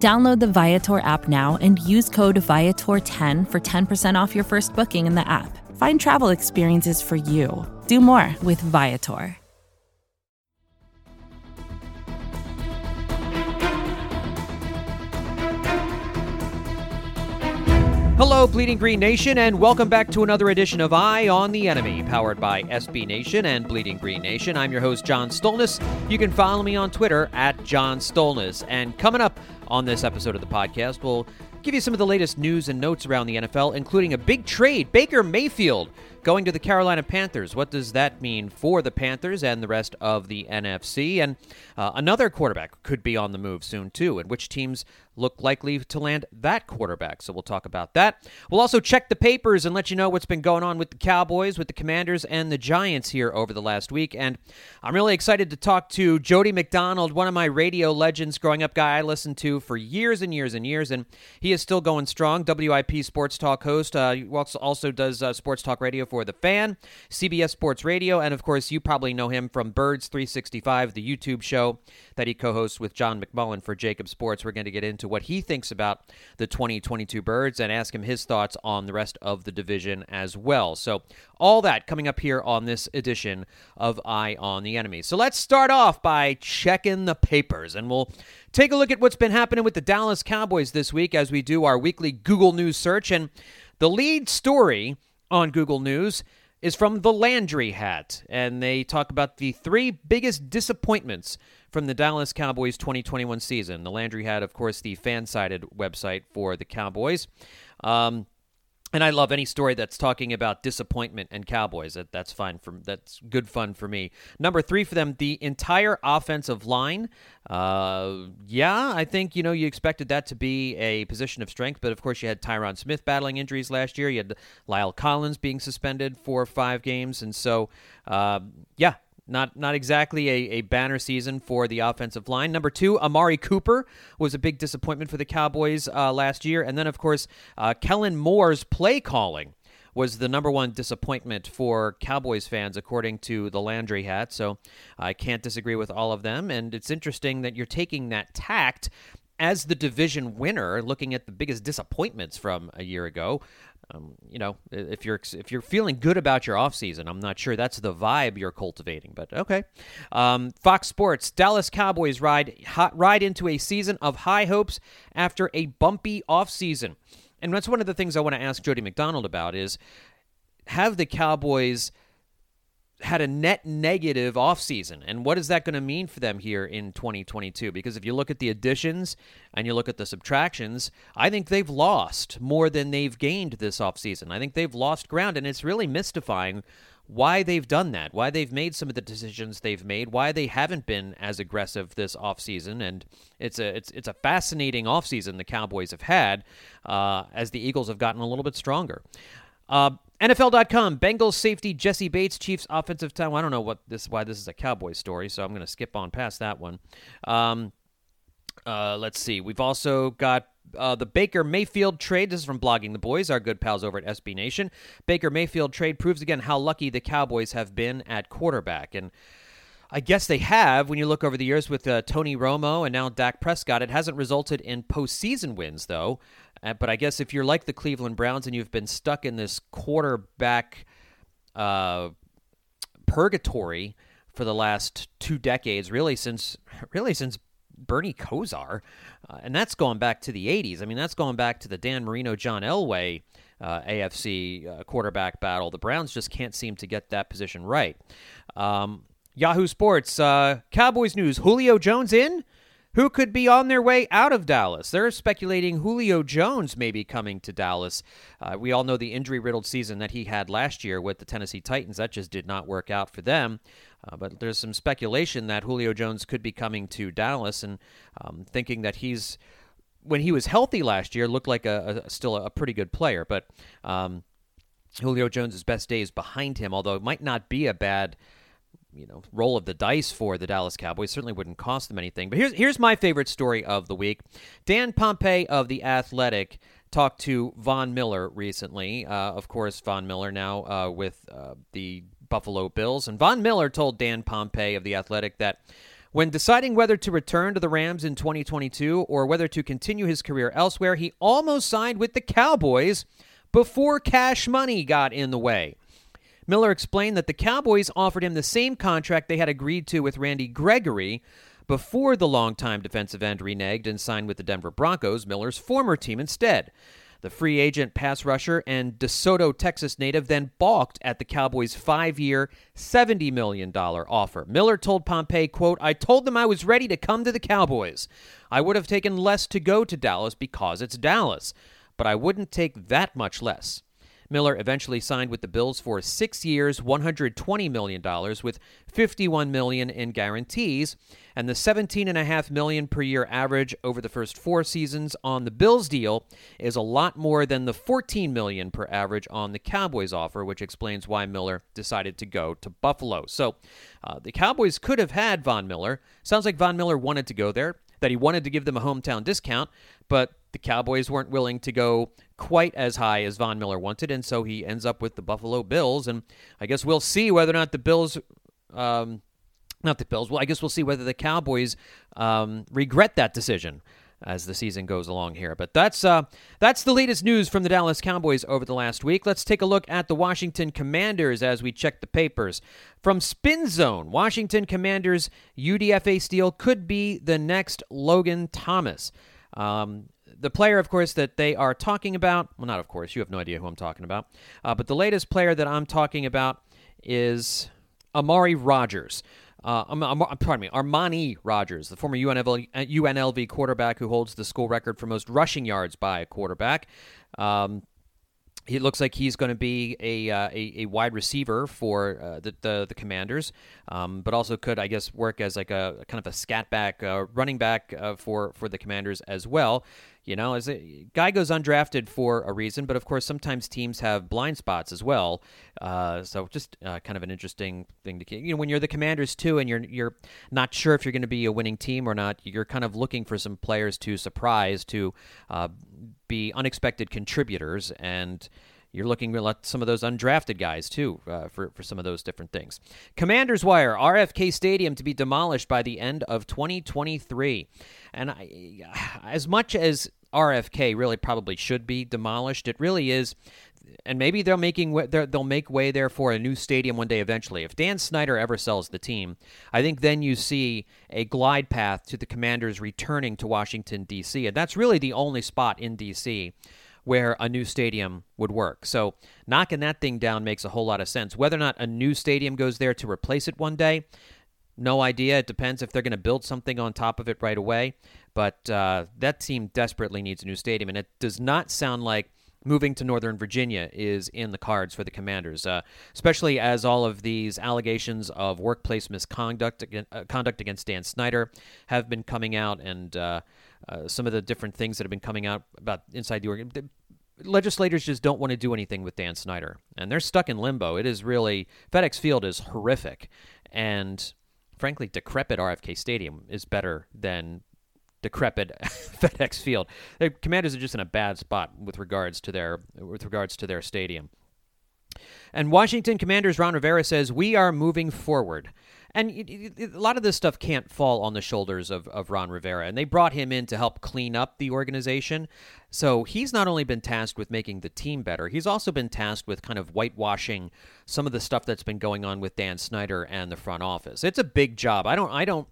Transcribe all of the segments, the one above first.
Download the Viator app now and use code Viator10 for 10% off your first booking in the app. Find travel experiences for you. Do more with Viator. Hello, Bleeding Green Nation, and welcome back to another edition of Eye on the Enemy, powered by SB Nation and Bleeding Green Nation. I'm your host, John Stolnis. You can follow me on Twitter at John Stolnis. And coming up on this episode of the podcast, we'll give you some of the latest news and notes around the NFL, including a big trade Baker Mayfield going to the Carolina Panthers. What does that mean for the Panthers and the rest of the NFC? And uh, another quarterback could be on the move soon, too, and which teams look likely to land that quarterback. So we'll talk about that. We'll also check the papers and let you know what's been going on with the Cowboys, with the Commanders, and the Giants here over the last week. And I'm really excited to talk to Jody McDonald, one of my radio legends growing up guy I listened to for years and years and years. And he is still going strong. WIP Sports Talk host. Uh, he also does uh, sports talk radio for The Fan, CBS Sports Radio, and of course, you probably know him from Birds 365, the YouTube show that he co hosts with John McMullen for JAKIB Sports. We're going to get into what he thinks about the 2022 Birds and ask him his thoughts on the rest of the division as well. So, all that coming up here on this edition of Eye on the Enemy. So, let's start off by checking the papers and we'll take a look at what's been happening with the Dallas Cowboys this week as we do our weekly Google News search. And the lead story on Google News is from the Landry Hat, and they talk about the three biggest disappointments from the Dallas Cowboys 2021 season. The Landry Hat, of course, the fan sided website for the Cowboys. Um, and I love any story that's talking about disappointment and Cowboys. That that's fine for that's good fun for me. Number three for them, the entire offensive line. Uh, yeah, I think you know you expected that to be a position of strength, but of course you had Tyron Smith battling injuries last year. You had La'el Collins being suspended for five games, and so uh, yeah, not not exactly a, a banner season for the offensive line. Number two, Amari Cooper was a big disappointment for the Cowboys uh, last year, and then of course uh, Kellen Moore's play calling was the number one disappointment for Cowboys fans, according to the Landry hat. So I can't disagree with all of them. And it's interesting that you're taking that tact as the division winner, looking at the biggest disappointments from a year ago, um, you know, if you're if you're feeling good about your offseason, I'm not sure that's the vibe you're cultivating, but okay. Um, Fox Sports: Dallas Cowboys ride hot, ride into a season of high hopes after a bumpy offseason. and that's one of the things I want to ask Jody McDonald about is have the Cowboys had a net negative offseason. And what is that going to mean for them here in 2022? Because if you look at the additions and you look at the subtractions, I think they've lost more than they've gained this offseason. I think they've lost ground, and it's really mystifying why they've done that, why they've made some of the decisions they've made, why they haven't been as aggressive this offseason. And it's a it's it's a fascinating offseason the Cowboys have had uh, as the Eagles have gotten a little bit stronger. Uh, NFL.com, Bengals safety Jessie Bates, Chiefs offensive time. I don't know what this why this is a Cowboy story, so I'm going to skip on past that one. Um, uh, let's see. We've also got uh, the Baker Mayfield trade. This is from Blogging the Boys, our good pals over at SB Nation. Baker Mayfield trade proves again how lucky the Cowboys have been at quarterback. And I guess they have when you look over the years with uh, Tony Romo and now Dak Prescott. It hasn't resulted in postseason wins, though. Uh, but I guess if you're like the Cleveland Browns and you've been stuck in this quarterback uh, purgatory for the last two decades, really since really since Bernie Kosar, uh, and that's going back to the '80s. I mean, that's going back to the Dan Marino, John Elway uh, AFC uh, quarterback battle. The Browns just can't seem to get that position right. Um, Yahoo Sports, uh, Cowboys news: Julio Jones in who could be on their way out of Dallas. They're speculating Julio Jones may be coming to Dallas. Uh, we all know the injury riddled season that he had last year with the Tennessee Titans. That just did not work out for them. Uh, but there's some speculation that Julio Jones could be coming to Dallas and um, thinking that he's when he was healthy last year, looked like a, a still a pretty good player. But um, Julio Jones' best days behind him, although it might not be a bad you know roll of the dice for the Dallas Cowboys. Certainly wouldn't cost them anything. But here's here's my favorite story of the week. Dan Pompei of the Athletic talked to Von Miller recently. Uh, of course, Von Miller now uh, with uh, the Buffalo Bills, and Von Miller told Dan Pompei of the Athletic that. When deciding whether to return to the Rams in 2022 or whether to continue his career elsewhere, he almost signed with the Cowboys before cash money got in the way. Miller explained that the Cowboys offered him the same contract they had agreed to with Randy Gregory before the longtime defensive end reneged and signed with the Denver Broncos, Miller's former team, instead. The free agent pass rusher and DeSoto, Texas native then balked at the Cowboys' five-year, $70 million offer. Miller told Pompei, quote, I told them I was ready to come to the Cowboys. I would have taken less to go to Dallas because it's Dallas, but I wouldn't take that much less. Miller eventually signed with the Bills for six years, $120 million, with 51 million in guarantees, and the 17.5 million per year average over the first four seasons on the Bills deal is a lot more than the 14 million per average on the Cowboys offer, which explains why Miller decided to go to Buffalo. So uh, the Cowboys could have had Von Miller. Sounds like Von Miller wanted to go there, that he wanted to give them a hometown discount, but the Cowboys weren't willing to go quite as high as Von Miller wanted, and so he ends up with the Buffalo Bills. And I guess we'll see whether or not the Bills, um, not the Bills, well, I guess we'll see whether the Cowboys um, regret that decision as the season goes along here. But that's uh, that's the latest news from the Dallas Cowboys over the last week. Let's take a look at the Washington Commanders as we check the papers. From Spin Zone, Washington Commanders UDFA Steal could be the next Logan Thomas. Um, the player, of course, that they are talking about, well, not of course, you have no idea who I'm talking about, uh, but the latest player that I'm talking about is Amari Rogers. Uh, pardon me, Armani Rogers, the former UNLV, UNLV quarterback who holds the school record for most rushing yards by a quarterback. Um, he looks like he's going to be a, uh, a, a wide receiver for uh, the, the, the Commanders, um, but also could I guess work as like a, kind of a scat back, uh, running back uh, for for the Commanders as well. You know, as a guy goes undrafted for a reason, but of course sometimes teams have blind spots as well. Uh, so just uh, kind of an interesting thing to keep you know when you're the Commanders too, and you're you're not sure if you're going to be a winning team or not. You're kind of looking for some players to surprise to be unexpected contributors and you're looking at some of those undrafted guys too uh, for, for some of those different things. Commanders Wire, RFK Stadium to be demolished by the end of 2023. And I, as much as RFK really probably should be demolished, it really is. And maybe they're making they'll make way there for a new stadium one day eventually. If Dan Snyder ever sells the team, I think then you see a glide path to the Commanders returning to Washington D.C. And that's really the only spot in D.C where a new stadium would work. So knocking that thing down makes a whole lot of sense. Whether or not a new stadium goes there to replace it one day, no idea. It depends if they're going to build something on top of it right away. But uh, that team desperately needs a new stadium, and it does not sound like moving to Northern Virginia is in the cards for the Commanders, uh, especially as all of these allegations of workplace misconduct uh, conduct against Dan Snyder have been coming out, and uh, uh, some of the different things that have been coming out about inside the organ legislators just don't want to do anything with Dan Snyder, and they're stuck in limbo. It is really FedEx Field is horrific, and frankly, decrepit RFK Stadium is better than decrepit FedEx Field. The Commanders are just in a bad spot with regards to their with regards to their stadium. And Washington Commanders Ron Rivera says we are moving forward. And a lot of this stuff can't fall on the shoulders of, of Ron Rivera. And they brought him in to help clean up the organization. So he's not only been tasked with making the team better, he's also been tasked with kind of whitewashing some of the stuff that's been going on with Dan Snyder and the front office. It's a big job. I don't, I don't,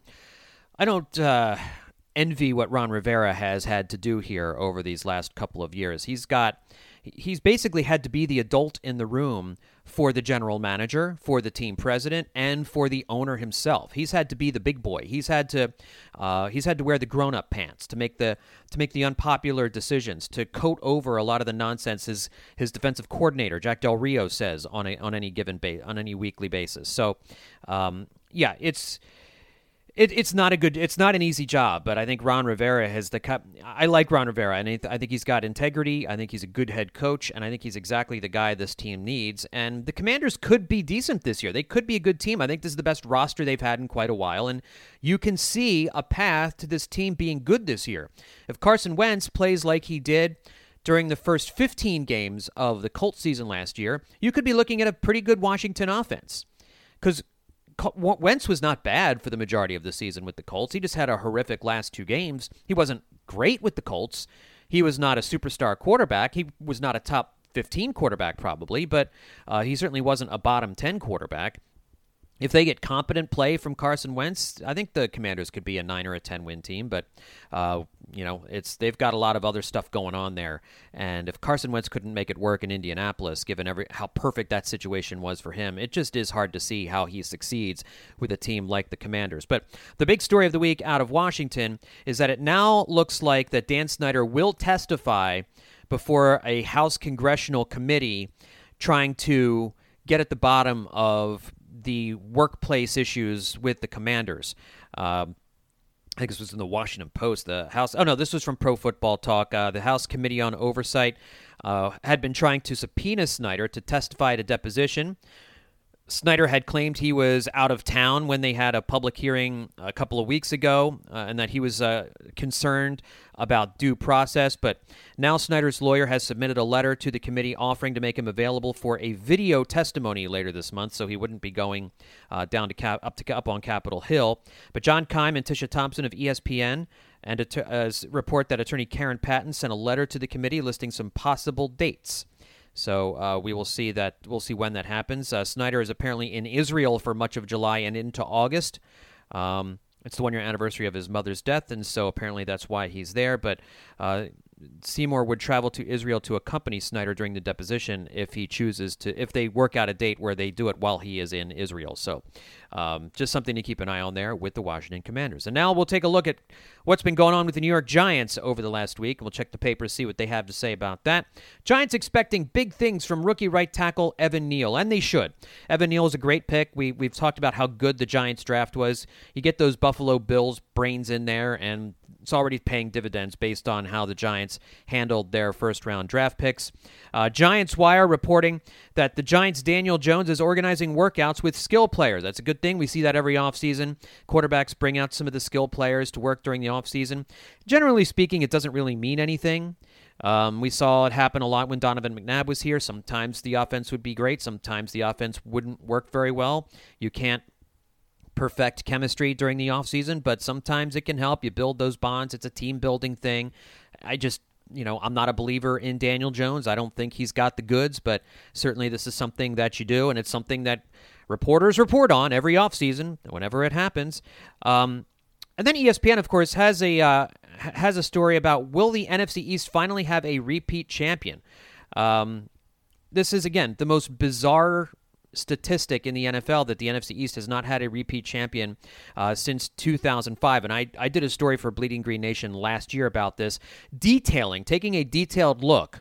I don't, uh, envy what Ron Rivera has had to do here over these last couple of years. He's got he's basically had to be the adult in the room for the general manager, for the team president, and for the owner himself. He's had to be the big boy. He's had to uh, he's had to wear the grown up pants to make the to make the unpopular decisions, to coat over a lot of the nonsense his his defensive coordinator Jack Del Rio says on a on any given ba- on any weekly basis. So um, yeah, it's it, it's not a good, it's not an easy job, but I think Ron Rivera has the cup. I like Ron Rivera, and I, think he's got integrity. I think he's a good head coach, and I think he's exactly the guy this team needs. And the Commanders could be decent this year. They could be a good team. I think this is the best roster they've had in quite a while, and you can see a path to this team being good this year. If Carson Wentz plays like he did during the first 15 games of the Colts season last year, you could be looking at a pretty good Washington offense. Because Wentz was not bad for the majority of the season with the Colts. He just had a horrific last two games. He wasn't great with the Colts. He was not a superstar quarterback. He was not a top 15 quarterback, probably, but uh, he certainly wasn't a bottom 10 quarterback if they get competent play from Carson Wentz, I think the Commanders could be a nine or a ten win team. But uh, you know, it's they've got a lot of other stuff going on there. And if Carson Wentz couldn't make it work in Indianapolis, given every how perfect that situation was for him, it just is hard to see how he succeeds with a team like the Commanders. But the big story of the week out of Washington is that it now looks like that Dan Snyder will testify before a House congressional committee trying to get at the bottom of the workplace issues with the commanders. Um, I think this was in the Washington Post. The House, oh no, this was from Pro Football Talk. Uh, the House Committee on Oversight uh, had been trying to subpoena Snyder to testify at a deposition Snyder had claimed he was out of town when they had a public hearing a couple of weeks ago uh, and that he was uh, concerned about due process. But now Snyder's lawyer has submitted a letter to the committee offering to make him available for a video testimony later this month, so he wouldn't be going uh, down to cap- up to up on Capitol Hill. But John Keim and Tisha Thompson of ESPN and att- report that attorney Karen Patton sent a letter to the committee listing some possible dates. So uh, we will see that. We'll see when that happens. Uh, Snyder is apparently in Israel for much of July and into August. Um, it's the one-year anniversary of his mother's death, and so apparently that's why he's there. But uh, Seymour would travel to Israel to accompany Snyder during the deposition if he chooses to, if they work out a date where they do it while he is in Israel. So, um, just something to keep an eye on there with the Washington Commanders. And now we'll take a look at what's been going on with the New York Giants over the last week. We'll check the papers, see what they have to say about that. Giants expecting big things from rookie right tackle Evan Neal, and they should. Evan Neal is a great pick. We, we've talked about how good the Giants draft was. You get those Buffalo Bills brains in there, and it's already paying dividends based on how the Giants handled their first round draft picks. Uh, Giants Wire reporting that the Giants' Daniel Jones is organizing workouts with skill players. That's a good thing. We see that every offseason. Quarterbacks bring out some of the skill players to work during the offseason. Generally speaking, it doesn't really mean anything. Um, we saw it happen a lot when Donovan McNabb was here. Sometimes the offense would be great, sometimes the offense wouldn't work very well. You can't perfect chemistry during the offseason, but sometimes it can help. You build those bonds. It's a team building thing. I just you know, I'm not a believer in Daniel Jones. I don't think he's got the goods, but certainly this is something that you do, and it's something that reporters report on every offseason whenever it happens. Um, and then ESPN, of course, has a uh, has a story about will the NFC East finally have a repeat champion? Um, this is again the most bizarre statistic in the NFL that the NFC East has not had a repeat champion uh, since 2005. And I, I did a story for Bleeding Green Nation last year about this, detailing, taking a detailed look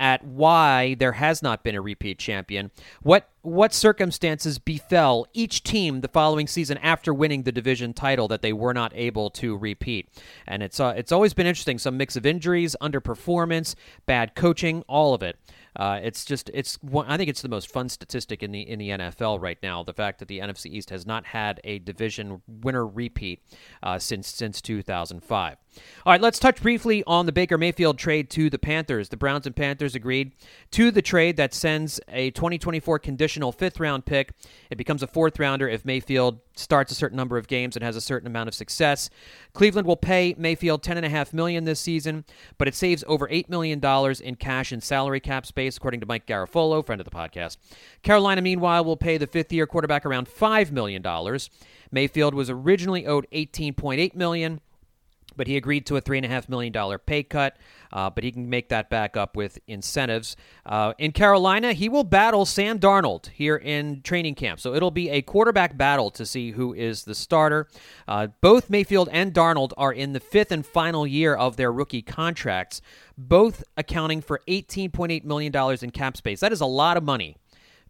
at why there has not been a repeat champion. What what circumstances befell each team the following season after winning the division title that they were not able to repeat. And it's uh, it's always been interesting. Some mix of injuries, underperformance, bad coaching, all of it. Uh, it's just it's I think it's the most fun statistic in the in the NFL right now. The fact that the NFC East has not had a division winner repeat uh, since since 2005. All right, let's touch briefly on the Baker Mayfield trade to the Panthers. The Browns and Panthers agreed to the trade that sends a 2024 conditional fifth round pick. It becomes a fourth rounder if Mayfield starts a certain number of games and has a certain amount of success. Cleveland will pay Mayfield 10.5 million this season, but it saves over $8 million in cash and salary cap space, according to Mike Garafolo, friend of the podcast. Carolina, meanwhile, will pay the fifth year quarterback around $5 million. Mayfield was originally owed $18.8 million but he agreed to a $3.5 million pay cut, uh, but he can make that back up with incentives. Uh, in Carolina, he will battle Sam Darnold here in training camp. So it'll be a quarterback battle to see who is the starter. Uh, both Mayfield and Darnold are in the fifth and final year of their rookie contracts, both accounting for $18.8 million in cap space. That is a lot of money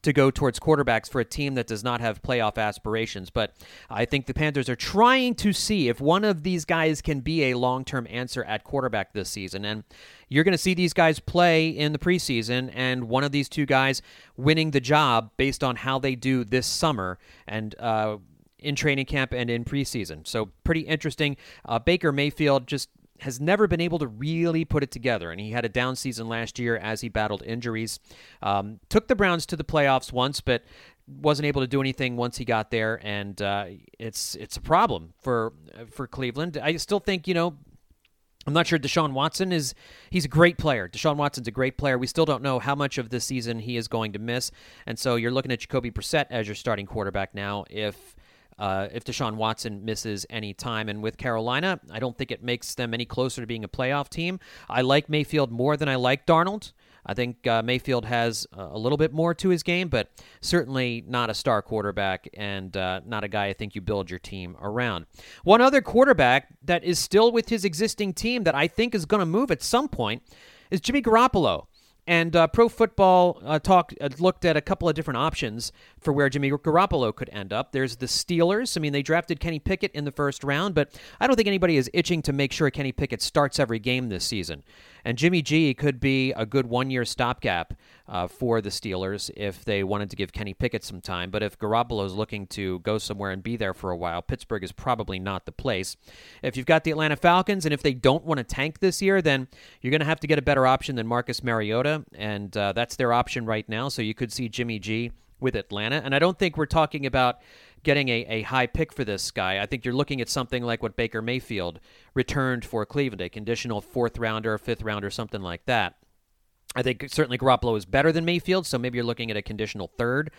to go towards quarterbacks for a team that does not have playoff aspirations. But I think the Panthers are trying to see if one of these guys can be a long term answer at quarterback this season. And you're going to see these guys play in the preseason, and one of these two guys winning the job based on how they do this summer. And, uh, in training camp and in preseason. So, pretty interesting. Uh, Baker Mayfield just has never been able to really put it together. And he had a down season last year as he battled injuries. Um, took the Browns to the playoffs once, but wasn't able to do anything once he got there. And uh, it's it's a problem for for Cleveland. I still think you know. I'm not sure Deshaun Watson is he's a great player. Deshaun Watson's a great player. We still don't know how much of this season he is going to miss. And so you're looking at Jacoby Brissett as your starting quarterback now. If uh, if Deshaun Watson misses any time. And with Carolina, I don't think it makes them any closer to being a playoff team. I like Mayfield more than I like Darnold. I think uh, Mayfield has a little bit more to his game, but certainly not a star quarterback and uh, not a guy I think you build your team around. One other quarterback that is still with his existing team that I think is going to move at some point is Jimmy Garoppolo. And uh, Pro Football uh, Talk uh, looked at a couple of different options for where Jimmy Garoppolo could end up. There's the Steelers. I mean, they drafted Kenny Pickett in the first round, but I don't think anybody is itching to make sure Kenny Pickett starts every game this season. And Jimmy G could be a good one year stopgap uh, for the Steelers if they wanted to give Kenny Pickett some time. But if Garoppolo is looking to go somewhere and be there for a while, Pittsburgh is probably not the place. If you've got the Atlanta Falcons and if they don't want to tank this year, then you're going to have to get a better option than Marcus Mariota. And uh, that's their option right now. So you could see Jimmy G with Atlanta. And I don't think we're talking about getting a, a high pick for this guy. I think you're looking at something like what Baker Mayfield returned for Cleveland, a conditional fourth rounder, fifth rounder, something like that. I think certainly Garoppolo is better than Mayfield, so maybe you're looking at a conditional third.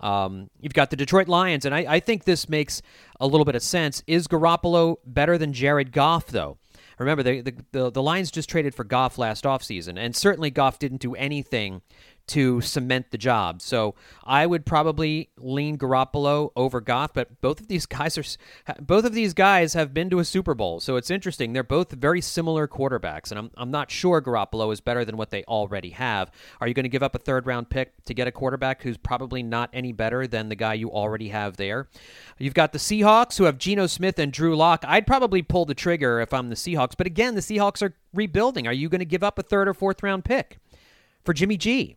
Um, you've got the Detroit Lions, and I, I, think this makes a little bit of sense. Is Garoppolo better than Jared Goff, though? Remember, the, the, the, the Lions just traded for Goff last offseason, and certainly Goff didn't do anything to cement the job. So I would probably lean Garoppolo over Goff, but both of these guys are both of these guys have been to a Super Bowl. So it's interesting. They're both very similar quarterbacks, and I'm I'm not sure Garoppolo is better than what they already have. Are you going to give up a third round pick to get a quarterback who's probably not any better than the guy you already have there? You've got the Seahawks who have Geno Smith and Drew Lock. I'd probably pull the trigger if I'm the Seahawks, but again, the Seahawks are rebuilding. Are you going to give up a third or fourth round pick for Jimmy G?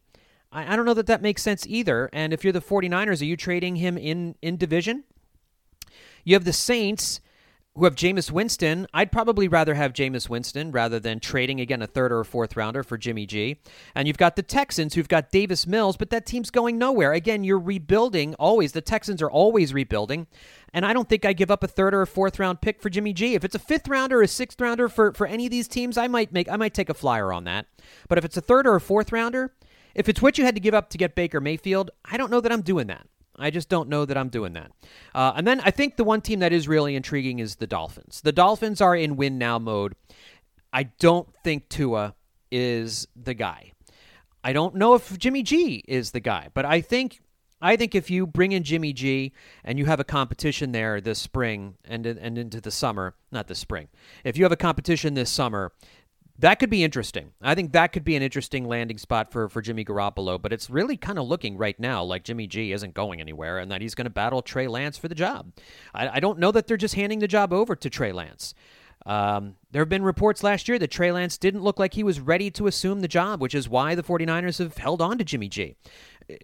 I, I don't know that that makes sense either. And if you're the 49ers, are you trading him in, in division? You have the Saints who have Jameis Winston. I'd probably rather have Jameis Winston rather than trading again a third or a fourth rounder for Jimmy G. And you've got the Texans who've got Davis Mills, but that team's going nowhere. Again, you're rebuilding always. The Texans are always rebuilding. And I don't think I give up a third or a fourth round pick for Jimmy G. If it's a fifth rounder or a sixth rounder for, for any of these teams, I might make I might take a flyer on that. But if it's a third or a fourth rounder, if it's what you had to give up to get Baker Mayfield, I don't know that I'm doing that. I just don't know that I'm doing that. Uh, and then I think the one team that is really intriguing is the Dolphins. The Dolphins are in win now mode. I don't think Tua is the guy. I don't know if Jimmy G is the guy, but I think I think if you bring in Jimmy G and you have a competition there this spring and and into the summer, not this spring. If you have a competition this summer that could be interesting. I think that could be an interesting landing spot for, for Jimmy Garoppolo, but it's really kind of looking right now like Jimmy G isn't going anywhere and that he's going to battle Trey Lance for the job. I, I, don't know that they're just handing the job over to Trey Lance. Um, there have been reports last year that Trey Lance didn't look like he was ready to assume the job, which is why the 49ers have held on to Jimmy G.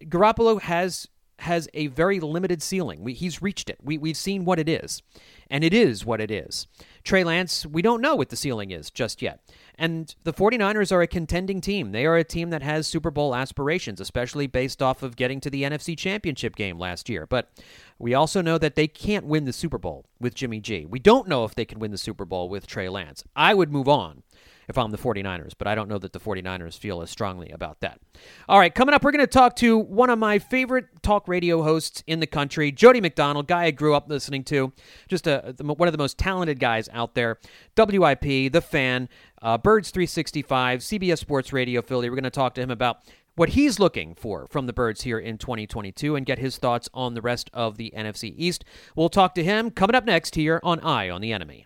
Garoppolo has has a very limited ceiling. We, he's reached it. We, we've seen what it is, and it is what it is. Trey Lance, we don't know what the ceiling is just yet. And the 49ers are a contending team. They are a team that has Super Bowl aspirations, especially based off of getting to the NFC Championship game last year. But we also know that they can't win the Super Bowl with Jimmy G. We don't know if they can win the Super Bowl with Trey Lance. I would move on if I'm the 49ers, but I don't know that the 49ers feel as strongly about that. All right, coming up, we're going to talk to one of my favorite talk radio hosts in the country, Jody McDonald, guy I grew up listening to, just a, one of the most talented guys out there. WIP, The Fan, uh, Birds 365, CBS Sports Radio Philly. We're going to talk to him about what he's looking for from the Birds here in 2022 and get his thoughts on the rest of the NFC East. We'll talk to him coming up next here on Eye on the Enemy.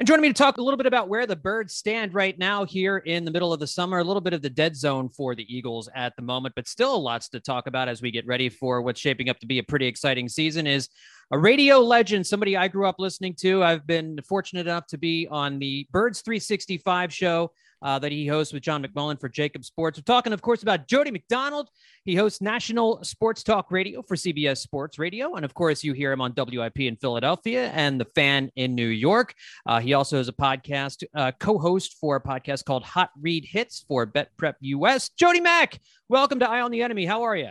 And joining me to talk a little bit about where the birds stand right now here in the middle of the summer, a little bit of the dead zone for the Eagles at the moment, but still lots to talk about as we get ready for what's shaping up to be a pretty exciting season is a radio legend, somebody I grew up listening to. I've been fortunate enough to be on the Birds 365 show uh, that he hosts with John McMullen for JAKIB Sports. We're talking, of course, about Jody McDonald. He hosts National Sports Talk Radio for CBS Sports Radio. And of course, you hear him on WIP in Philadelphia and The Fan in New York. Uh, he also has a podcast, uh, co host for a podcast called Hot Read Hits for Bet Prep US. Jody Mack, welcome to Eye on the Enemy. How are you?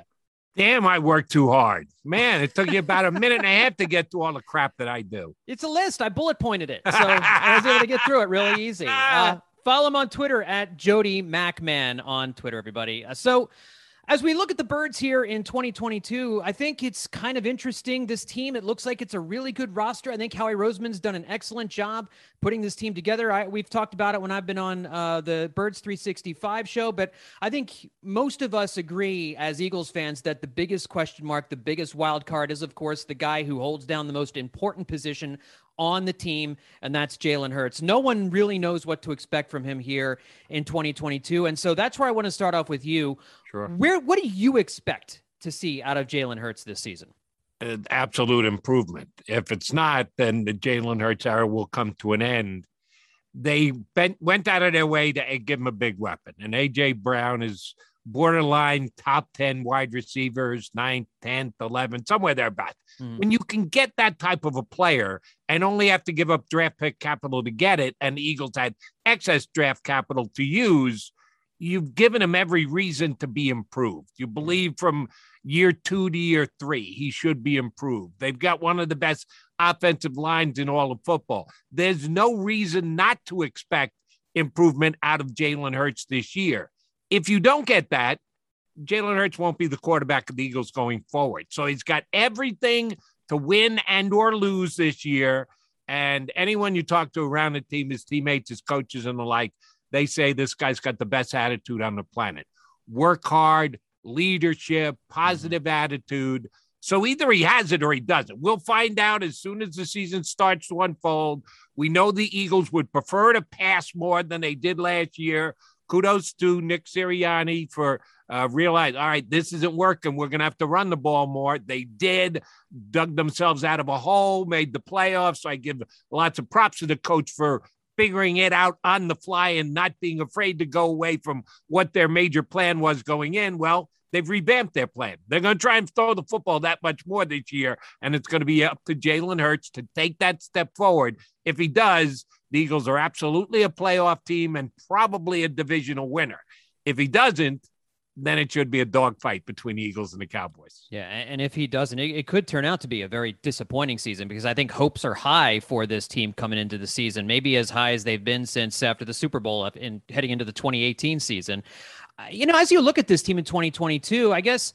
Damn, I work too hard. Man, it took you about a minute and a half to get through all the crap that I do. It's a list. I bullet pointed it. So I was able to get through it really easy. Uh, Follow him on Twitter at Jody Macman on Twitter, everybody. Uh, so, as we look at the birds here in 2022, I think it's kind of interesting. This team, it looks like it's a really good roster. I think Howie Roseman's done an excellent job putting this team together. I, we've talked about it when I've been on uh, the Birds 365 show, but I think most of us agree as Eagles fans that the biggest question mark, the biggest wild card is, of course, the guy who holds down the most important position on the team, and that's Jalen Hurts. No one really knows what to expect from him here in 2022. And so that's where I want to start off with you. Sure. Where what do you expect to see out of Jalen Hurts this season? An absolute improvement. If it's not, then the Jalen Hurts era will come to an end. They bent, went out of their way to give him a big weapon, and AJ Brown is borderline top 10 wide receivers, ninth, 10th, 11th, somewhere thereabouts. Mm. When you can get that type of a player and only have to give up draft pick capital to get it, and the Eagles had excess draft capital to use, you've given him every reason to be improved. You believe from year two to year three, he should be improved. They've got one of the best offensive lines in all of football. There's no reason not to expect improvement out of Jalen Hurts this year. If you don't get that, Jalen Hurts won't be the quarterback of the Eagles going forward. So he's got everything to win and or lose this year. And anyone you talk to around the team, his teammates, his coaches, and the like, they say this guy's got the best attitude on the planet. Work hard, leadership, positive mm-hmm. attitude. So either he has it or he doesn't. We'll find out as soon as the season starts to unfold. We know the Eagles would prefer to pass more than they did last year kudos to Nick Sirianni for uh, realize, all right, this isn't working. We're going to have to run the ball more. They did, dug themselves out of a hole, made the playoffs. I give lots of props to the coach for figuring it out on the fly and not being afraid to go away from what their major plan was going in. Well, they've revamped their plan. They're going to try and throw the football that much more this year, and it's going to be up to Jalen Hurts to take that step forward. If he does, the Eagles are absolutely a playoff team and probably a divisional winner. If he doesn't, then it should be a dogfight between the Eagles and the Cowboys. Yeah, and if he doesn't, it, could turn out to be a very disappointing season because I think hopes are high for this team coming into the season, maybe as high as they've been since after the Super Bowl up in heading into the 2018 season. You know, as you look at this team in 2022, I guess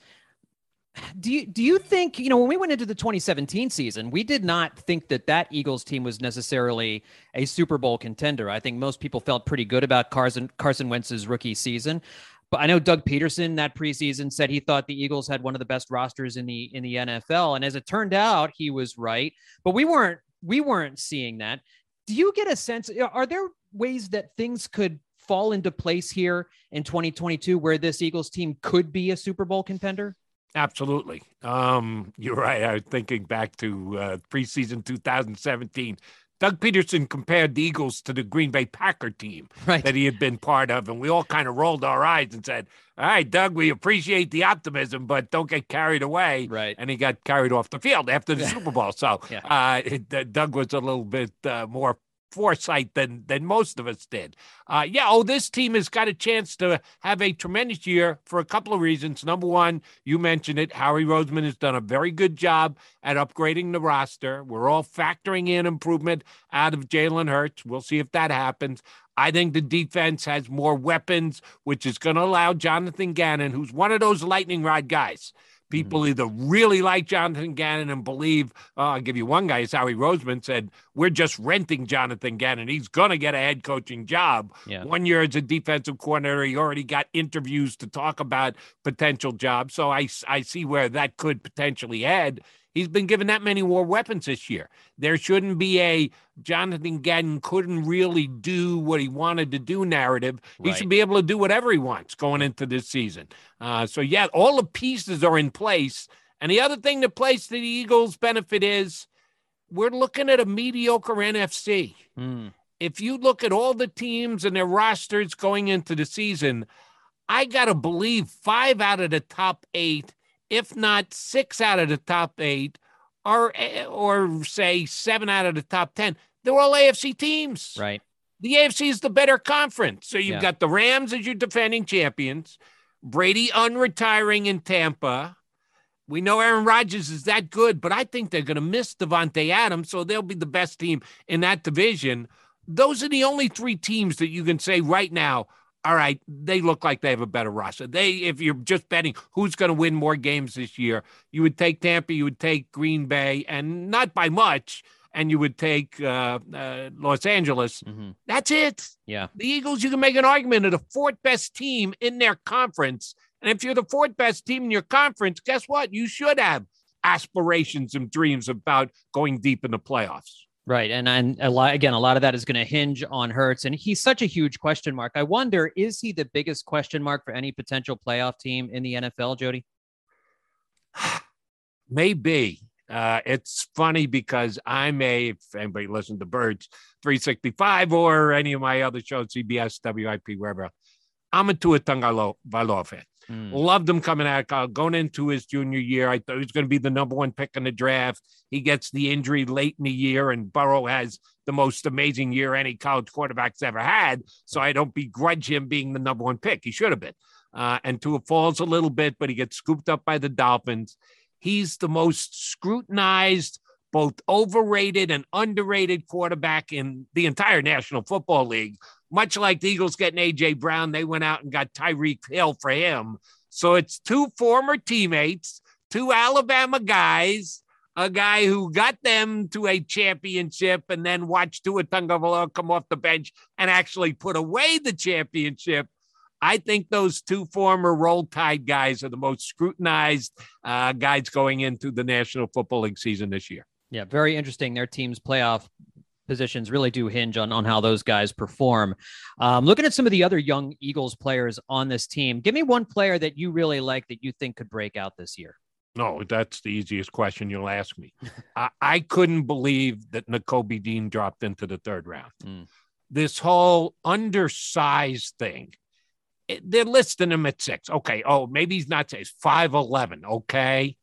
do you do you think you know when we went into the 2017 season we did not think that that eagles team was necessarily a super bowl contender i think most people felt pretty good about carson carson wentz's rookie season but i know doug Pederson that preseason said he thought the eagles had one of the best rosters in the in the nfl and as it turned out he was right but we weren't we weren't seeing that do you get a sense are there ways that things could fall into place here in 2022 where this eagles team could be a super bowl contender Absolutely. Um, you're right. I was thinking back to uh, preseason 2017. Doug Pederson compared the Eagles to the Green Bay Packer team right. that he had been part of. And we all kind of rolled our eyes and said, All right, Doug, we appreciate the optimism, but don't get carried away. Right. And he got carried off the field after the Super Bowl. So Yeah. uh, it- uh, Doug was a little bit uh, more foresight than than most of us did. Uh, yeah, oh, this team has got a chance to have a tremendous year for a couple of reasons. Number one, you mentioned it. Howie Roseman has done a very good job at upgrading the roster. We're all factoring in improvement out of Jalen Hurts. We'll see if that happens. I think the defense has more weapons, which is going to allow Jonathan Gannon, who's one of those lightning rod guys. Mm-hmm. People either really like Jonathan Gannon and believe, oh, I'll give you one guy, is Howie Roseman said, we're just renting Jonathan Gannon. He's going to get a head coaching job. Yeah. One year as a defensive coordinator, he already got interviews to talk about potential jobs. So I, I see where that could potentially head. He's been given that many more weapons this year. There shouldn't be a Jonathan Gannon couldn't really do what he wanted to do narrative. He should be able to do whatever he wants going into this season. Uh, so, yeah, all the pieces are in place. And the other thing that plays to the Eagles' benefit is we're looking at a mediocre NFC Mm. if you look at all the teams and their rosters going into the season, I got to believe five out of the top eight, if not six out of the top eight, or, eh, or say seven out of the top 10, they're all AFC teams. Right. The AFC is the better conference. So you've Yeah. got the Rams as your defending champions, Brady unretiring in Tampa. We know Aaron Rodgers is that good, but I think they're going to miss Davante Adams, so they'll be the best team in that division. Those are the only three teams that you can say right now. All right, they look like they have a better roster. They, if you're just betting who's going to win more games this year, you would take Tampa, you would take Green Bay, and not by much, and you would take uh, uh, Los Angeles. hmm That's it. Yeah. The Eagles, you can make an argument of the fourth best team in their conference. And if you're the fourth best team in your conference, guess what? You should have aspirations and dreams about going deep in the playoffs. Right. And and a lot again, a lot of that is going to hinge on Hurts. And he's such a huge question mark. I wonder, is he the biggest question mark for any potential playoff team in the NFL, Jody? Maybe. Uh, it's funny because I'm a, if anybody listens to Birds 365 or any of my other shows, CBS, WIP, wherever, I'm a Tua Tagovailoa fan. Mm. Loved him coming out college. Going into his junior year, I thought he was going to be the number one pick in the draft. He gets the injury late in the year, and Burrow has the most amazing year any college quarterback's ever had. So I don't begrudge him being the number one pick. He should have been. Uh, and Tua falls a little bit, but he gets scooped up by the Dolphins. He's the most scrutinized, both overrated and underrated quarterback in the entire National Football League. Much like the Eagles getting AJ Brown, they went out and got Tyreek Hill for him. So it's two former teammates, two Alabama guys, a guy who got them to a championship and then watched Tua Tagovailoa come off the bench and actually put away the championship. I think those two former Roll Tide guys are the most scrutinized uh, guys going into the National Football League season this year. Yeah, very interesting. Their team's playoff positions really do hinge on, on how those guys perform. Um, looking at some of the other young Eagles players on this team, give me one player that you really like that you think could break out this year. No, that's the easiest question you'll ask me. I, I couldn't believe that Nakobe Dean dropped into the third round. Mm. This whole undersized thing, it- they're listing him at six. Okay. Oh, maybe he's not six, 5'11. Okay.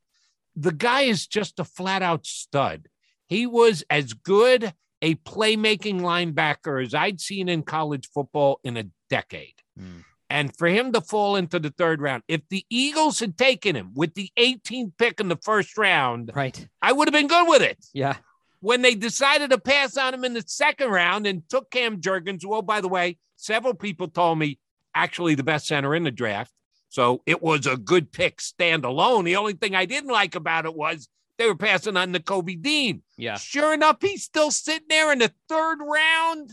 The guy is just a flat out stud. He was as good a playmaking linebacker as I'd seen in college football in a decade. Mm. And for him to fall into the third round, if the Eagles had taken him with the 18th pick in the first round, Right. I would have been good with it. Yeah. When they decided to pass on him in the second round and took Cam Jurgens, who, oh, by the way, several people told me actually the best center in the draft. So it was a good pick standalone. The only thing I didn't like about it was they were passing on Nakobe Dean. Yeah. Sure enough, he's still sitting there in the third round.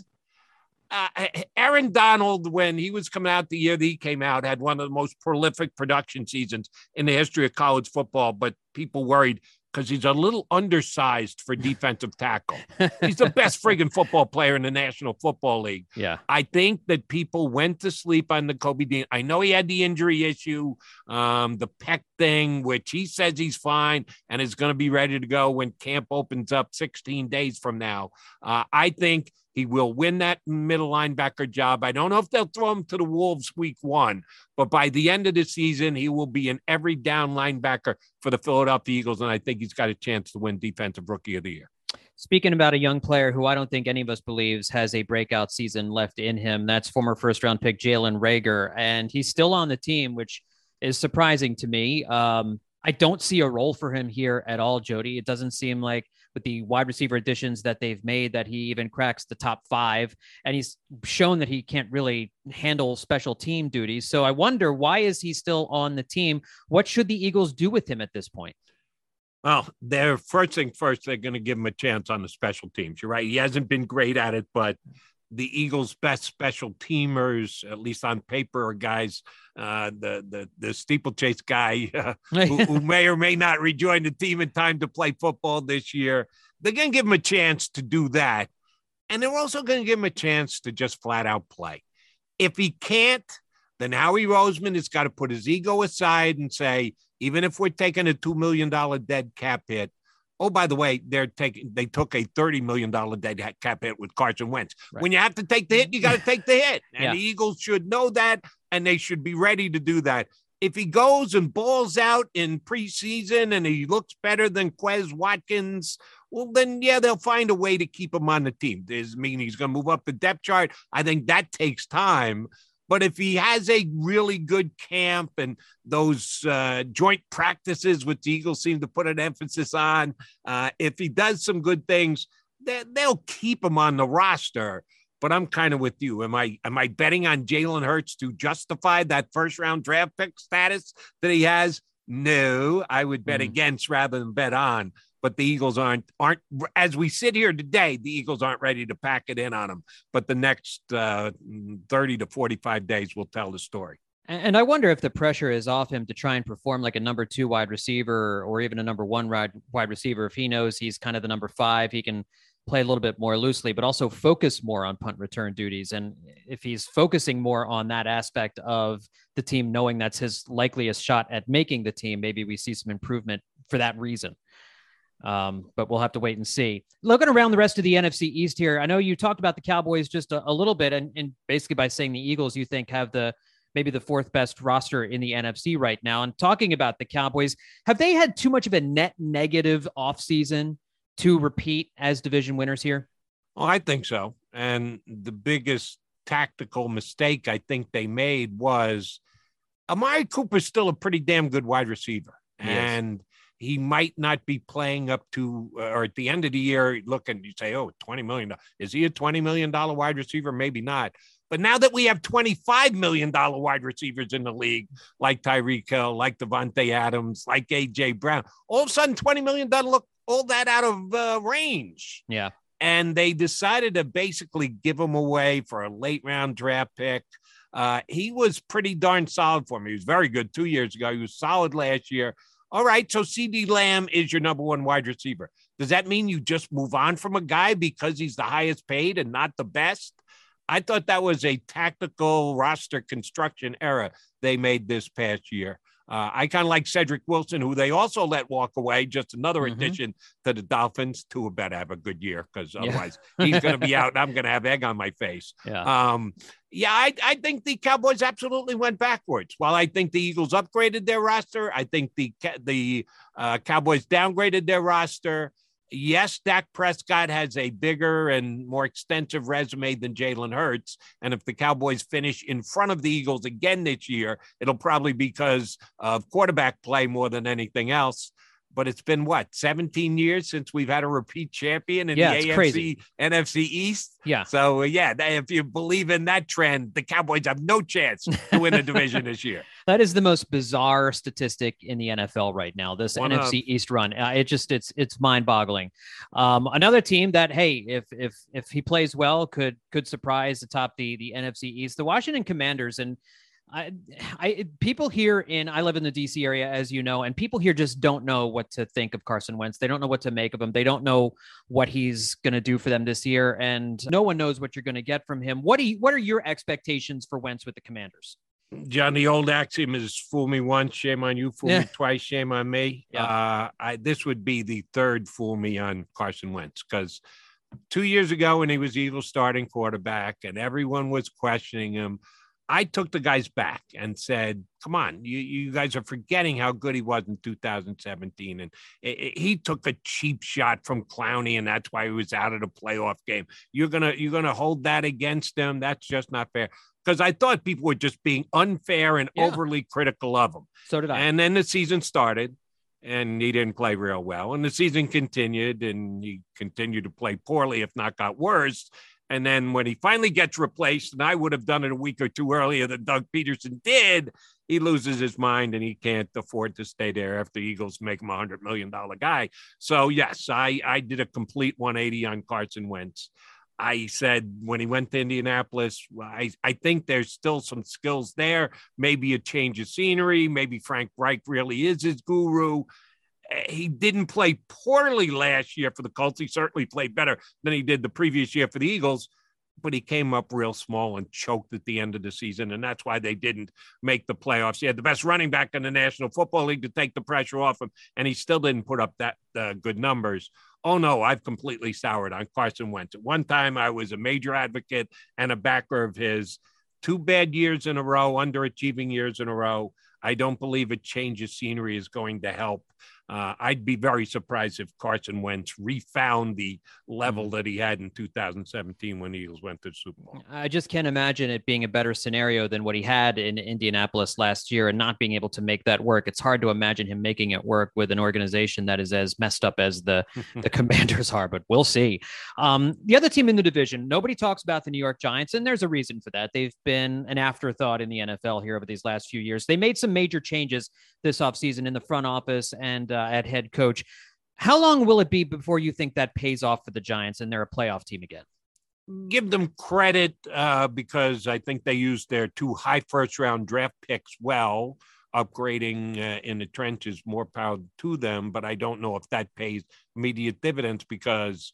Uh, Aaron Donald, when he was coming out the year that he came out, had one of the most prolific production seasons in the history of college football. But people worried because he's a little undersized for defensive tackle. he's the best friggin' football player in the National Football League. Yeah. I think that people went to sleep on Nakobe Dean. I know he had the injury issue, um, the pec thing, which he says he's fine and is going to be ready to go when camp opens up 16 days from now. Uh, I think he will win that middle linebacker job. I don't know if they'll throw him to the Wolves week one, but by the end of the season, he will be an every down linebacker for the Philadelphia Eagles. And I think he's got a chance to win Defensive Rookie of the Year. Speaking about a young player who I don't think any of us believes has a breakout season left in him, that's former first round pick Jalen Reagor. And he's still on the team, which is surprising to me. Um, I don't see a role for him here at all, Jody. It doesn't seem like with the wide receiver additions that they've made that he even cracks the top five. And he's shown that he can't really handle special team duties. So I wonder why is he still on the team? What should the Eagles do with him at this point? Well, they're first thing first, they're going to give him a chance on the special teams. You're right. He hasn't been great at it, but the Eagles' best special teamers, at least on paper, are guys. Uh, the the the steeplechase guy uh, who, who, may or may not rejoin the team in time to play football this year. They're going to give him a chance to do that, and they're also going to give him a chance to just flat out play. If he can't, then Howie Roseman has got to put his ego aside and say, even if we're taking a two million dollar dead cap hit, Oh, by the way, they're taking they took a thirty million dollar dead cap hit with Carson Wentz. Right. When you have to take the hit, you got to take the hit, and yeah. the Eagles should know that, and they should be ready to do that. If he goes and balls out in preseason and he looks better than Quez Watkins, well, then yeah, they'll find a way to keep him on the team. Does mean he's going to move up the depth chart? I think that takes time. But if he has a really good camp and those uh, joint practices, which the Eagles seem to put an emphasis on, uh, if he does some good things, they, they'll keep him on the roster. But I'm kind of with you. Am I am I betting on Jalen Hurts to justify that first round draft pick status that he has? No, I would bet mm. against rather than bet on but the Eagles aren't aren't as we sit here today. The Eagles aren't ready to pack it in on them. But the next uh, thirty to forty five days will tell the story. And I wonder if the pressure is off him to try and perform like a number two wide receiver or even a number one wide receiver. If he knows he's kind of the number five, he can play a little bit more loosely, but also focus more on punt return duties. And if he's focusing more on that aspect of the team, knowing that's his likeliest shot at making the team, maybe we see some improvement for that reason. Um, but we'll have to wait and see. Looking around the rest of the NFC East here, I know you talked about the Cowboys just a, a little bit, and, and basically by saying the Eagles, you think have the maybe the fourth best roster in the NFC right now. And talking about the Cowboys, have they had too much of a net negative offseason to repeat as division winners here? Well, I think so. And the biggest tactical mistake I think they made was Amari Cooper's still a pretty damn good wide receiver. and he might not be playing up to, uh, or at the end of the year, look and you say, oh, $20 million. Is he a $20 million wide receiver? Maybe not. But now that we have $25 million wide receivers in the league, like Tyreek Hill, like Davante Adams, like A.J. Brown, all of a sudden 20 million doesn't look all that out of uh, range. Yeah. And they decided to basically give him away for a late round draft pick. Uh, he was pretty darn solid for me. He was very good two years ago. He was solid last year. All right, so CeeDee Lamb is your number one wide receiver. Does that mean you just move on from a guy because he's the highest paid and not the best? I thought that was a tactical roster construction error they made this past year. Uh, I kind of like Cedric Wilson, who they also let walk away. Just another mm-hmm. addition to the Dolphins. Tua better have a good year because otherwise yeah. he's going to be out and I'm going to have egg on my face. Yeah. Um, yeah, I, I think the Cowboys absolutely went backwards. While I think the Eagles upgraded their roster, I think the the uh, Cowboys downgraded their roster yes, Dak Prescott has a bigger and more extensive resume than Jalen Hurts. And if the Cowboys finish in front of the Eagles again this year, it'll probably because of quarterback play more than anything else but it's been what 17 years since we've had a repeat champion in yeah, the AFC crazy. NFC East. Yeah. So uh, yeah, if you believe in that trend, the Cowboys have no chance to win the division this year. That is the most bizarre statistic in the NFL right now. This One NFC of. East run, uh, it just it's it's mind boggling. Um, another team that hey, if if if he plays well, could could surprise atop the the NFC East, the Washington Commanders, and I, I, people here in I live in the DC area, as you know, and people here just don't know what to think of Carson Wentz. They don't know what to make of him. They don't know what he's going to do for them this year, and no one knows what you're going to get from him. What do you, What are your expectations for Wentz with the Commanders? John, the old axiom is "fool me once, shame on you; fool yeah. me twice, shame on me." Yeah. Uh, I, this would be the third "fool me" on Carson Wentz because two years ago when he was evil starting quarterback and everyone was questioning him I took the guys back and said, "Come on, you, you guys are forgetting how good he was in 2017." And it, it, he took a cheap shot from Clowney, and that's why he was out of the playoff game. You're gonna you're gonna hold that against him? That's just not fair. Because I thought people were just being unfair and yeah. overly critical of him. So did I. And then the season started, and he didn't play real well. And the season continued, and he continued to play poorly, if not got worse. And then when he finally gets replaced, and I would have done it a week or two earlier than Doug Pederson did, he loses his mind and he can't afford to stay there after the Eagles make him a hundred million dollar guy. So yes, I I did a complete 180 on Carson Wentz. I said when he went to Indianapolis, I, I think there's still some skills there. Maybe a change of scenery. Maybe Frank Reich really is his guru he didn't play poorly last year for the Colts. He certainly played better than he did the previous year for the Eagles, but he came up real small and choked at the end of the season. And that's why they didn't make the playoffs. He had the best running back in the National Football League to take the pressure off him, and he still didn't put up that uh, good numbers. Oh no, I've completely soured on Carson Wentz. At one time, I was a major advocate and a backer of his. Two bad years in a row, underachieving years in a row. I don't believe a change of scenery is going to help uh, I'd be very surprised if Carson Wentz refound the level mm-hmm. that he had in 2017 when the Eagles went to the Super Bowl. I just can't imagine it being a better scenario than what he had in Indianapolis last year and not being able to make that work. It's hard to imagine him making it work with an organization that is as messed up as the, the Commanders are, but we'll see. Um, the other team in the division, nobody talks about the New York Giants, and there's a reason for that. They've been an afterthought in the NFL here over these last few years. They made some major changes this offseason in the front office and uh, at head coach. How long will it be before you think that pays off for the Giants and they're a playoff team again? Give them credit uh, because I think they used their two high first round draft picks well, upgrading uh, in the trenches. More power to them, but I don't know if that pays immediate dividends because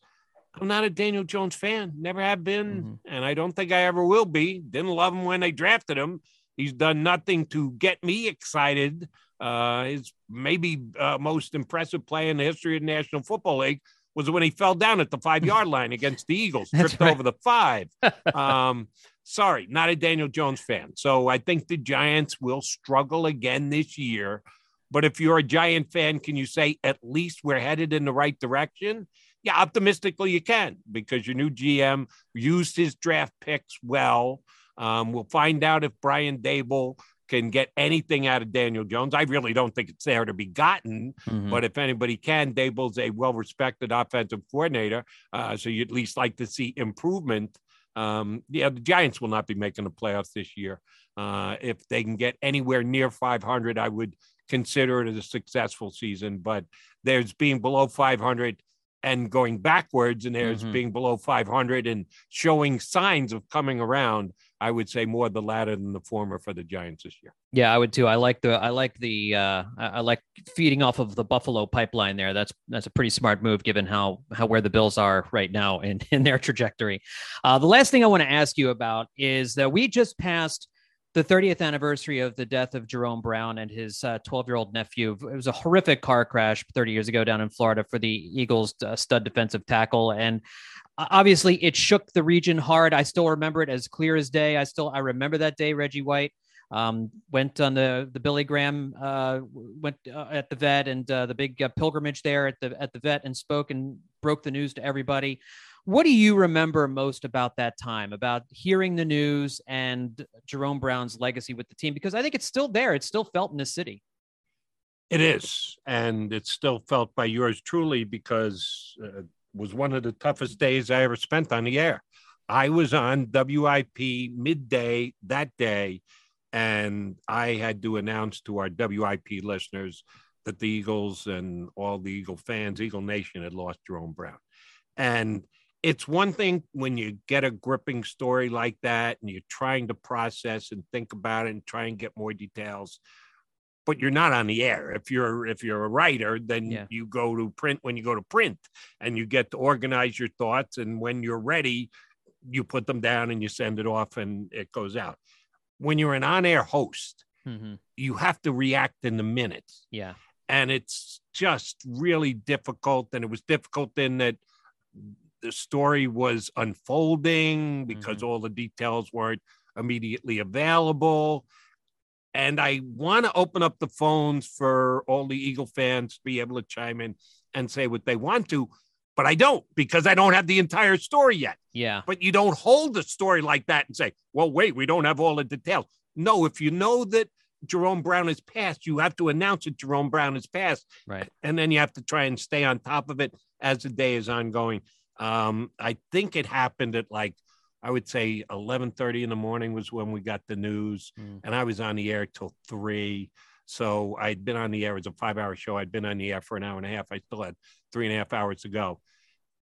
I'm not a Daniel Jones fan, never have been, mm-hmm. and I don't think I ever will be. Didn't love him when they drafted him. He's done nothing to get me excited uh, his maybe uh, most impressive play in the history of the National Football League was when he fell down at the five yard line against the Eagles, tripped right. over the five. Um, sorry, not a Daniel Jones fan. So I think the Giants will struggle again this year. But if you're a Giant fan, can you say at least we're headed in the right direction? Yeah, optimistically you can because your new GM used his draft picks well. Um, we'll find out if Brian Daboll can get anything out of Daniel Jones. I really don't think it's there to be gotten, mm-hmm. but if anybody can, Daboll's a well respected offensive coordinator. Uh, so you at least like to see improvement. Um, yeah, the Giants will not be making the playoffs this year. Uh, if they can get anywhere near 500, I would consider it as a successful season. But there's being below 500 and going backwards, and there's mm-hmm. being below 500 and showing signs of coming around. I would say more the latter than the former for the Giants this year. Yeah, I would too. I like the I like the uh, I like feeding off of the Buffalo pipeline there. That's that's a pretty smart move given how how where the Bills are right now in in their trajectory. Uh, the last thing I want to ask you about is that we just passed the 30th anniversary of the death of Jerome Brown and his 12 uh, year old nephew. It was a horrific car crash 30 years ago down in Florida for the Eagles uh, stud defensive tackle. And obviously it shook the region hard. I still remember it as clear as day. I still, I remember that day, Reggie White um, went on the, the Billy Graham, uh, went uh, at the vet and uh, the big uh, pilgrimage there at the, at the vet and spoke and broke the news to everybody. What do you remember most about that time, about hearing the news and Jerome Brown's legacy with the team? Because I think it's still there. It's still felt in the city. It is. And it's still felt by yours truly because uh, was one of the toughest days I ever spent on the air. I was on WIP midday that day, and I had to announce to our WIP listeners that the Eagles and all the Eagle fans, Eagle Nation, had lost Jerome Brown. And it's one thing when you get a gripping story like that and you're trying to process and think about it and try and get more details but you're not on the air. If you're if you're a writer then Yeah. you go to print when you go to print and you get to organize your thoughts and when you're ready you put them down and you send it off and it goes out. When you're an on-air host hmm you have to react in the minutes. Yeah. and it's just really difficult and it was difficult in that the story was unfolding because all the details weren't immediately available and i want to open up the phones for all the eagle fans to be able to chime in and say what they want to but i don't because i don't have the entire story yet Yeah. but you don't hold the story like that and say, well, wait, we don't have all the details. No, if you know that Jerome Brown has passed, you have to announce that Jerome Brown has passed. Right. And then you have to try and stay on top of it as the day is ongoing. Um, I think it happened at like, I would say 1130 in the morning was when we got the news Mm. and I was on the air till three. So I'd been on the air. It was a five hour show. I'd been on the air for an hour and a half. I still had three and a half hours to go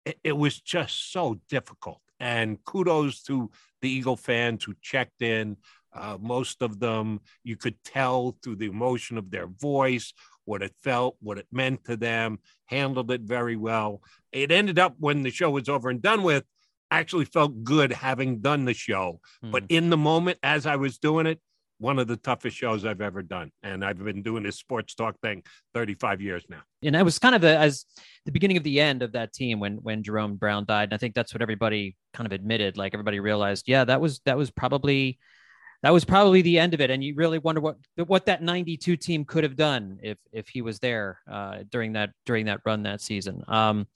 it, it was just so difficult. And kudos to the Eagle fans who checked in. Uh, most of them, you could tell through the emotion of their voice what it felt, what it meant to them, handled it very well. It ended up when the show was over and done with, actually felt good having done the show. But in the moment, as I was doing it, one of the toughest shows I've ever done. And I've been doing this sports talk thing 35 years now. and that was kind of the, as the beginning of the end of that team when when Jerome Brown died. And I think that's what everybody kind of admitted. Like everybody realized, yeah, that was that was probably that was probably the end of it. And you really wonder what what that '92 team could have done if if he was there uh, during that during that run that season. Um,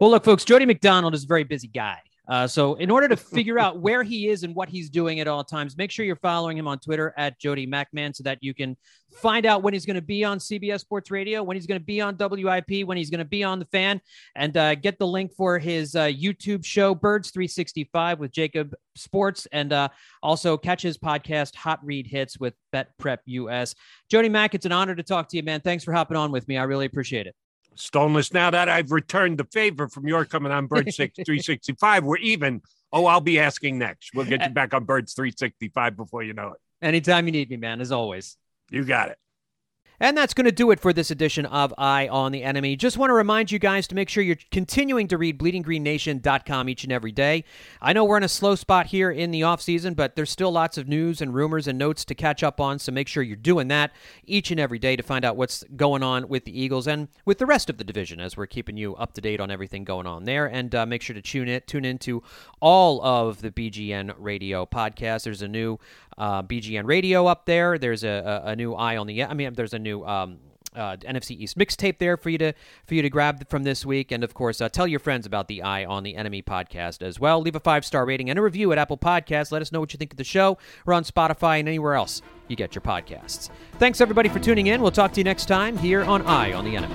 well, look, folks, Jody McDonald is a very busy guy. Uh, so, in order to figure out where he is and what he's doing at all times, make sure you're following him on Twitter at Jody MacMan so that you can find out when he's going to be on CBS Sports Radio, when he's going to be on WIP, when he's going to be on the fan, and uh, get the link for his uh, YouTube show, Birds 365 with JAKIB Sports, and uh, also catch his podcast, Hot Read Hits with Bet Prep US. Jody Mack, it's an honor to talk to you, man. Thanks for hopping on with me. I really appreciate it. Stolnis, now that I've returned the favor from your coming on Birds 6 365, we're even. Oh, I'll be asking next. We'll get you back on Birds 365 before you know it. Anytime you need me, man, as always. You got it. And that's going to do it for this edition of Eye on the Enemy. Just want to remind you guys to make sure you're continuing to read bleedinggreennation.com each and every day. I know we're in a slow spot here in the off season, but there's still lots of news and rumors and notes to catch up on, so make sure you're doing that each and every day to find out what's going on with the Eagles and with the rest of the division as we're keeping you up to date on everything going on there. And uh, make sure to tune in tune into all of the BGN radio podcasts. There's a new uh, BGN radio up there. There's a, a, a new Eye on the I mean there's a new um, uh, NFC East mixtape there for you to for you to grab from this week, and of course, uh, tell your friends about the Eye on the Enemy podcast as well. Leave a five star rating and a review at Apple Podcasts. Let us know what you think of the show. We're on Spotify and anywhere else you get your podcasts. Thanks everybody for tuning in. We'll talk to you next time here on Eye on the Enemy.